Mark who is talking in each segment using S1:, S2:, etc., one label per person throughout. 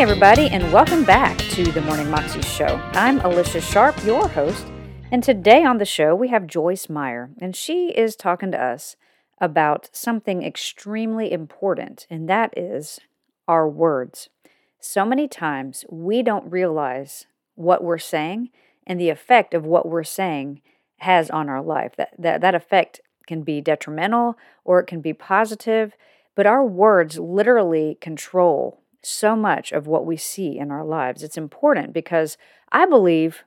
S1: Hey, everybody, and welcome back to the Morning Moxie Show. I'm Alicia Sharp, your host, and today on the show we have Joyce Meyer, and she is talking to us about something extremely important, and that is our words. So many times we don't realize what we're saying and the effect of what we're saying has on our life. That, that, that effect can be detrimental or it can be positive, but our words literally control so much of what we see in our lives. It's important because I believe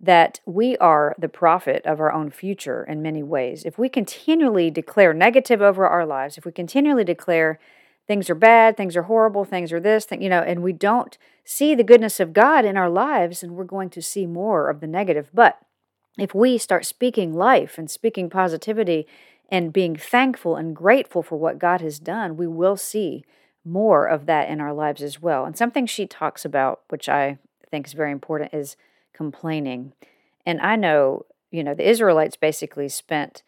S1: that we are the prophet of our own future in many ways. If we continually declare negative over our lives, if we continually declare things are bad, things are horrible, things are this, thing, you know, and we don't see the goodness of God in our lives, and we're going to see more of the negative. But if we start speaking life and speaking positivity and being thankful and grateful for what God has done, we will see more of that in our lives as well. And something she talks about, which I think is very important, is complaining. And I know, you know, the Israelites basically spent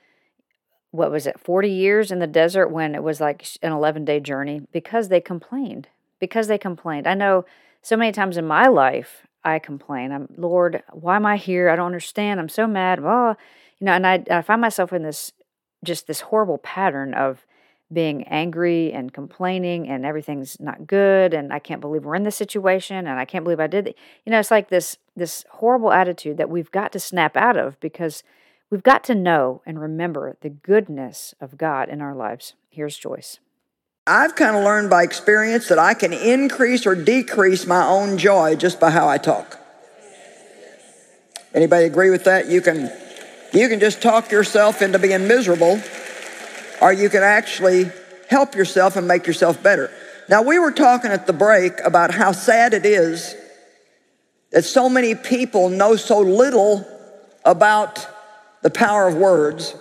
S1: what was it, 40 years in the desert when it was like an 11 day journey because they complained. Because they complained. I know so many times in my life, I complain. I'm, Lord, why am I here? I don't understand. I'm so mad. Oh, you know, and I, I find myself in this just this horrible pattern of being angry and complaining and everything's not good and I can't believe we're in this situation and I can't believe I did. You know, it's like this this horrible attitude that we've got to snap out of because we've got to know and remember the goodness of God in our lives. Here's Joyce.
S2: I've kind of learned by experience that I can increase or decrease my own joy just by how I talk. Anybody agree with that? You can you can just talk yourself into being miserable or you can actually help yourself and make yourself better. Now, we were talking at the break about how sad it is that so many people know so little about the power of words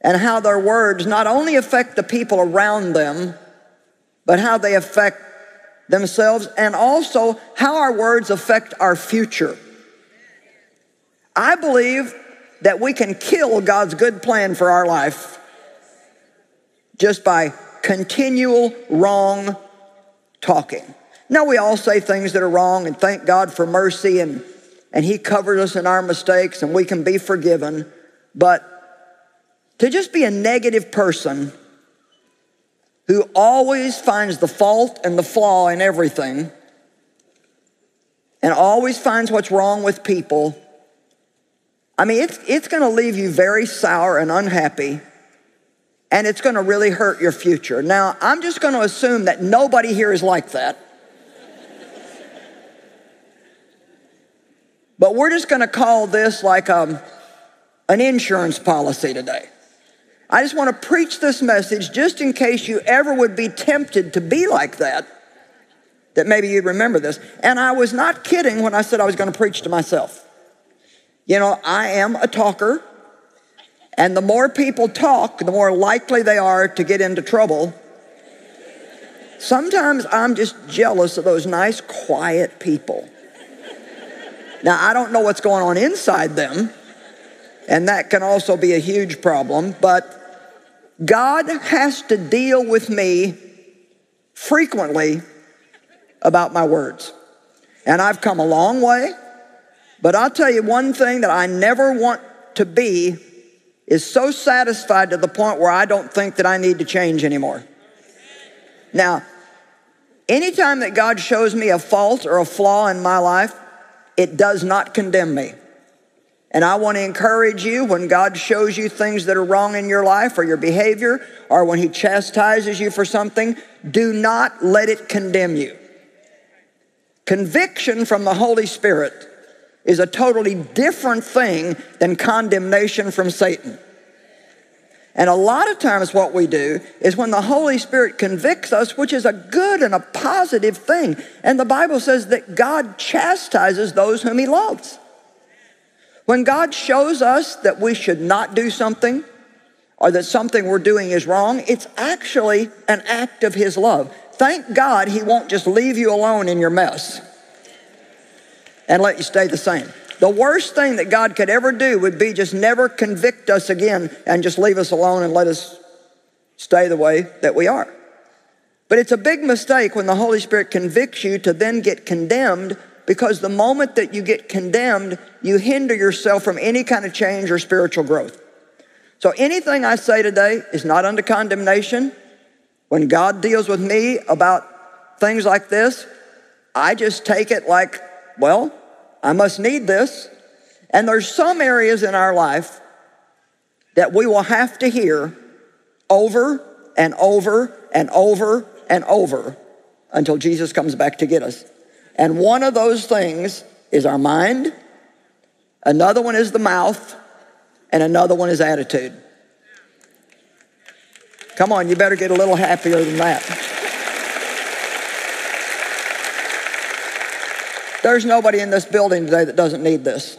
S2: and how their words not only affect the people around them, but how they affect themselves and also how our words affect our future. I believe that we can kill God's good plan for our life just by continual wrong talking. Now, we all say things that are wrong and thank God for mercy and, and He covers us in our mistakes and we can be forgiven. But to just be a negative person who always finds the fault and the flaw in everything and always finds what's wrong with people, I mean, it's, it's going to leave you very sour and unhappy and it's to really hurt your future. Now, I'm just to assume that nobody here is like that. but we're just to call this like um, an insurance policy today. I just want to preach this message just in case you ever would be tempted to be like that, that maybe you'd remember this. And I was not kidding when I said I was to preach to myself. You know, I am a talker. And the more people talk, the more likely they are to get into trouble. Sometimes I'm just jealous of those nice, quiet people. Now, I don't know what's going on inside them, and that can also be a huge problem, but God has to deal with me frequently about my words. And I've come a long way, but I'll tell you one thing that I never want to be is so satisfied to the point where I don't think that I need to change anymore. Now, anytime that God shows me a fault or a flaw in my life, it does not condemn me. And I want to encourage you when God shows you things that are wrong in your life or your behavior, or when He chastises you for something, do not let it condemn you. Conviction from the Holy Spirit is a totally different thing than condemnation from Satan. And a lot of times, what we do is when the Holy Spirit convicts us, which is a good and a positive thing. And the Bible says that God chastises those whom He loves. When God shows us that we should not do something or that something we're doing is wrong, it's actually an act of His love. Thank God He won't just leave you alone in your mess and let you stay the same. The worst thing that God could ever do would be just never convict us again and just leave us alone and let us stay the way that we are. But it's a big mistake when the Holy Spirit convicts you to then get condemned because the moment that you get condemned, you hinder yourself from any kind of change or spiritual growth. So anything I say today is not under condemnation. When God deals with me about things like this, I just take it like, well, I must need this. And there's some areas in our life that we will have to hear over and over and over and over until Jesus comes back to get us. And one of those things is our mind, another one is the mouth, and another one is attitude. Come on, you better get a little happier than that. There's nobody in this building today that doesn't need this.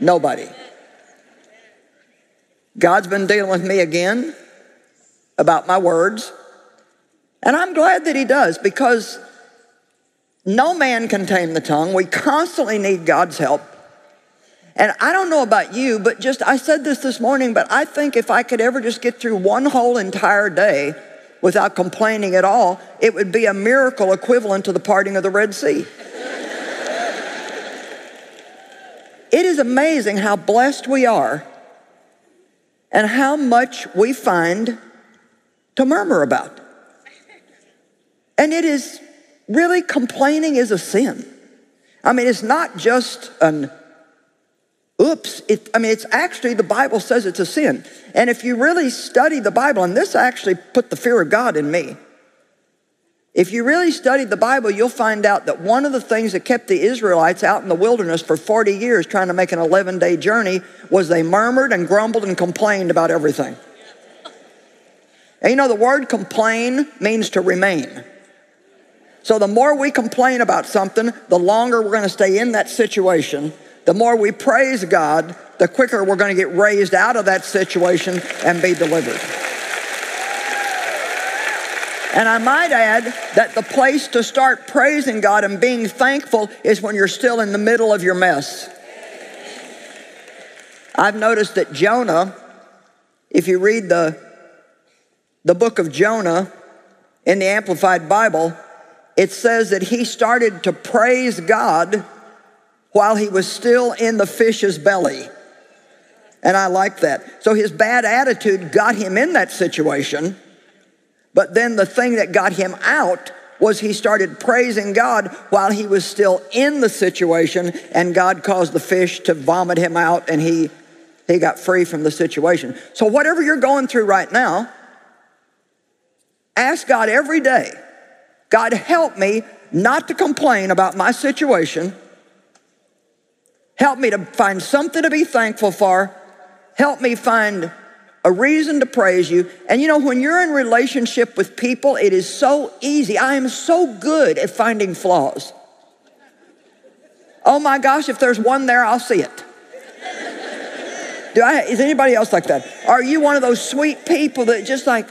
S2: Nobody. God's been dealing with me again about my words. And I'm glad that He does because no man can tame the tongue. We constantly need God's help. And I don't know about you, but just I said this this morning, but I think if I could ever just get through one whole entire day without complaining at all, it would be a miracle equivalent to the parting of the Red Sea. It is amazing how blessed we are and how much we find to murmur about. And it is really complaining is a sin. I mean, it's not just an oops. It, I mean, it's actually, the Bible says it's a sin. And if you really study the Bible, and this actually put the fear of God in me. If you really study the Bible, you'll find out that one of the things that kept the Israelites out in the wilderness for 40 years trying to make an 11 day journey was they murmured and grumbled and complained about everything. And you know, the word complain means to remain. So the more we complain about something, the longer we're going to stay in that situation. The more we praise God, the quicker we're going to get raised out of that situation and be delivered. And I might add that the place to start praising God and being thankful is when you're still in the middle of your mess. I've noticed that Jonah, if you read the, the book of Jonah in the Amplified Bible, it says that he started to praise God while he was still in the fish's belly. And I like that. So his bad attitude got him in that situation. But then the thing that got him out was he started praising God while he was still in the situation, and God caused the fish to vomit him out, and he, he got free from the situation. So, whatever you're going through right now, ask God every day God, help me not to complain about my situation. Help me to find something to be thankful for. Help me find a reason to praise you. And you know, when you're in relationship with people, it is so easy. I am so good at finding flaws. Oh my gosh, if there's one there, I'll see it. Do I, is anybody else like that? Are you one of those sweet people that just like,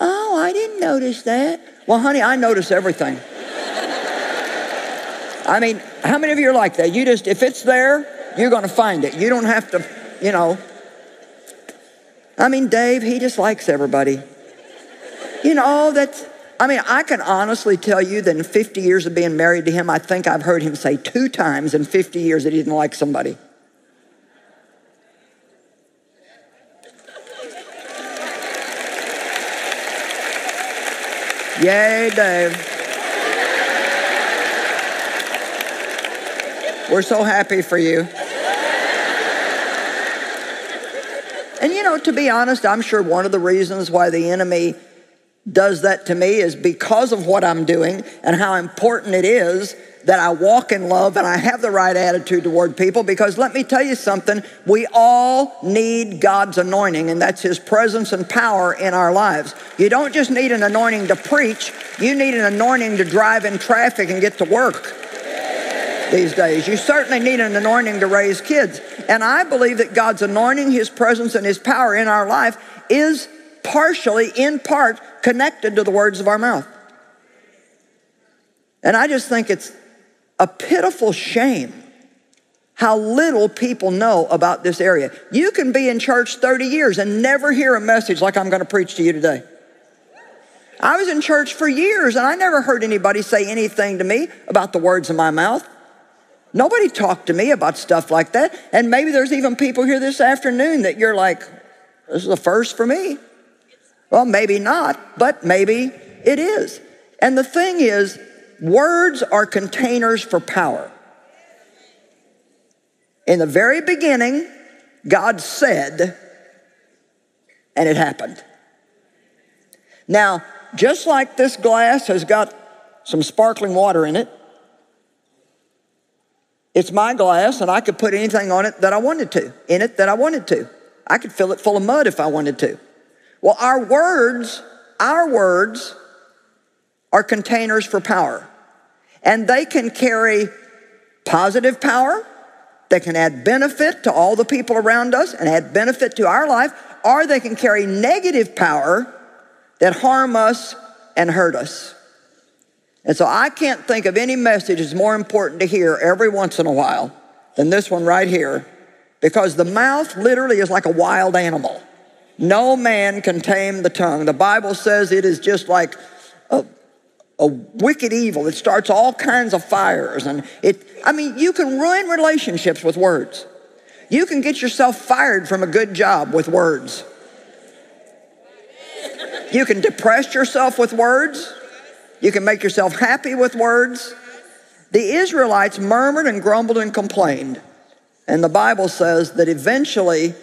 S2: oh, I didn't notice that? Well, honey, I notice everything. I mean, how many of you are like that? You just, if it's there, you're going to find it. You don't have to, you know. I mean, Dave, he just likes everybody. You know, that's, I mean, I can honestly tell you that in 50 years of being married to him, I think I've heard him say two times in 50 years that he didn't like somebody. Yay, Dave. We're so happy for you. And you know, to be honest, I'm sure one of the reasons why the enemy does that to me is because of what I'm doing and how important it is that I walk in love and I have the right attitude toward people because let me tell you something, we all need God's anointing and that's His presence and power in our lives. You don't just need an anointing to preach, you need an anointing to drive in traffic and get to work these days. You certainly need an anointing to raise kids. And I believe that God's anointing, His presence, and His power in our life is partially, in part, connected to the words of our mouth. And I just think it's a pitiful shame how little people know about this area. You can be in church 30 years and never hear a message like I'm going to preach to you today. I was in church for years and I never heard anybody say anything to me about the words of my mouth. Nobody talked to me about stuff like that. And maybe there's even people here this afternoon that you're like, this is the first for me. Well, maybe not, but maybe it is. And the thing is, words are containers for power. In the very beginning, God said, and it happened. Now, just like this glass has got some sparkling water in it, it's my glass, and I could put anything on it that I wanted to, in it that I wanted to. I could fill it full of mud if I wanted to. Well, our words, our words are containers for power. And they can carry positive power, they can add benefit to all the people around us and add benefit to our life, or they can carry negative power that harm us and hurt us. And so I can't think of any message that's more important to hear every once in a while than this one right here, because the mouth literally is like a wild animal. No man can tame the tongue. The Bible says it is just like a, a wicked evil. It starts all kinds of fires. And it, I mean, you can ruin relationships with words. You can get yourself fired from a good job with words. You can depress yourself with words. You can make yourself happy with words. The Israelites murmured and grumbled and complained. And the Bible says that eventually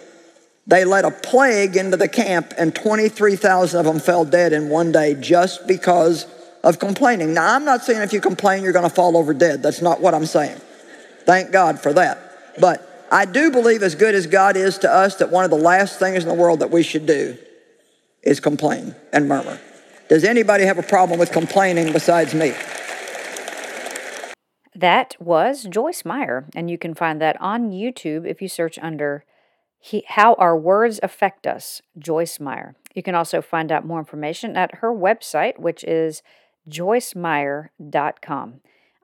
S2: they let a plague into the camp, and 23,000 of them fell dead in one day just because of complaining. Now, I'm not saying if you complain, you're going to fall over dead. That's not what I'm saying. Thank God for that. But I do believe, as good as God is to us, that one of the last things in the world that we should do is complain and murmur. Does anybody have a problem with complaining besides me?
S1: That was Joyce Meyer, and you can find that on YouTube if you search under How Our Words Affect Us, Joyce Meyer. You can also find out more information at her website, which is joycemeyer.com.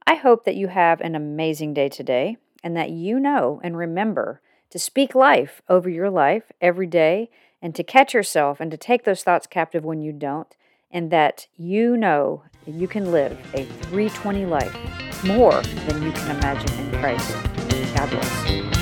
S1: I hope that you have an amazing day today and that you know and remember to speak life over your life every day and to catch yourself and to take those thoughts captive when you don't and that you know that you can live a 320 life more than you can imagine in Christ. God bless.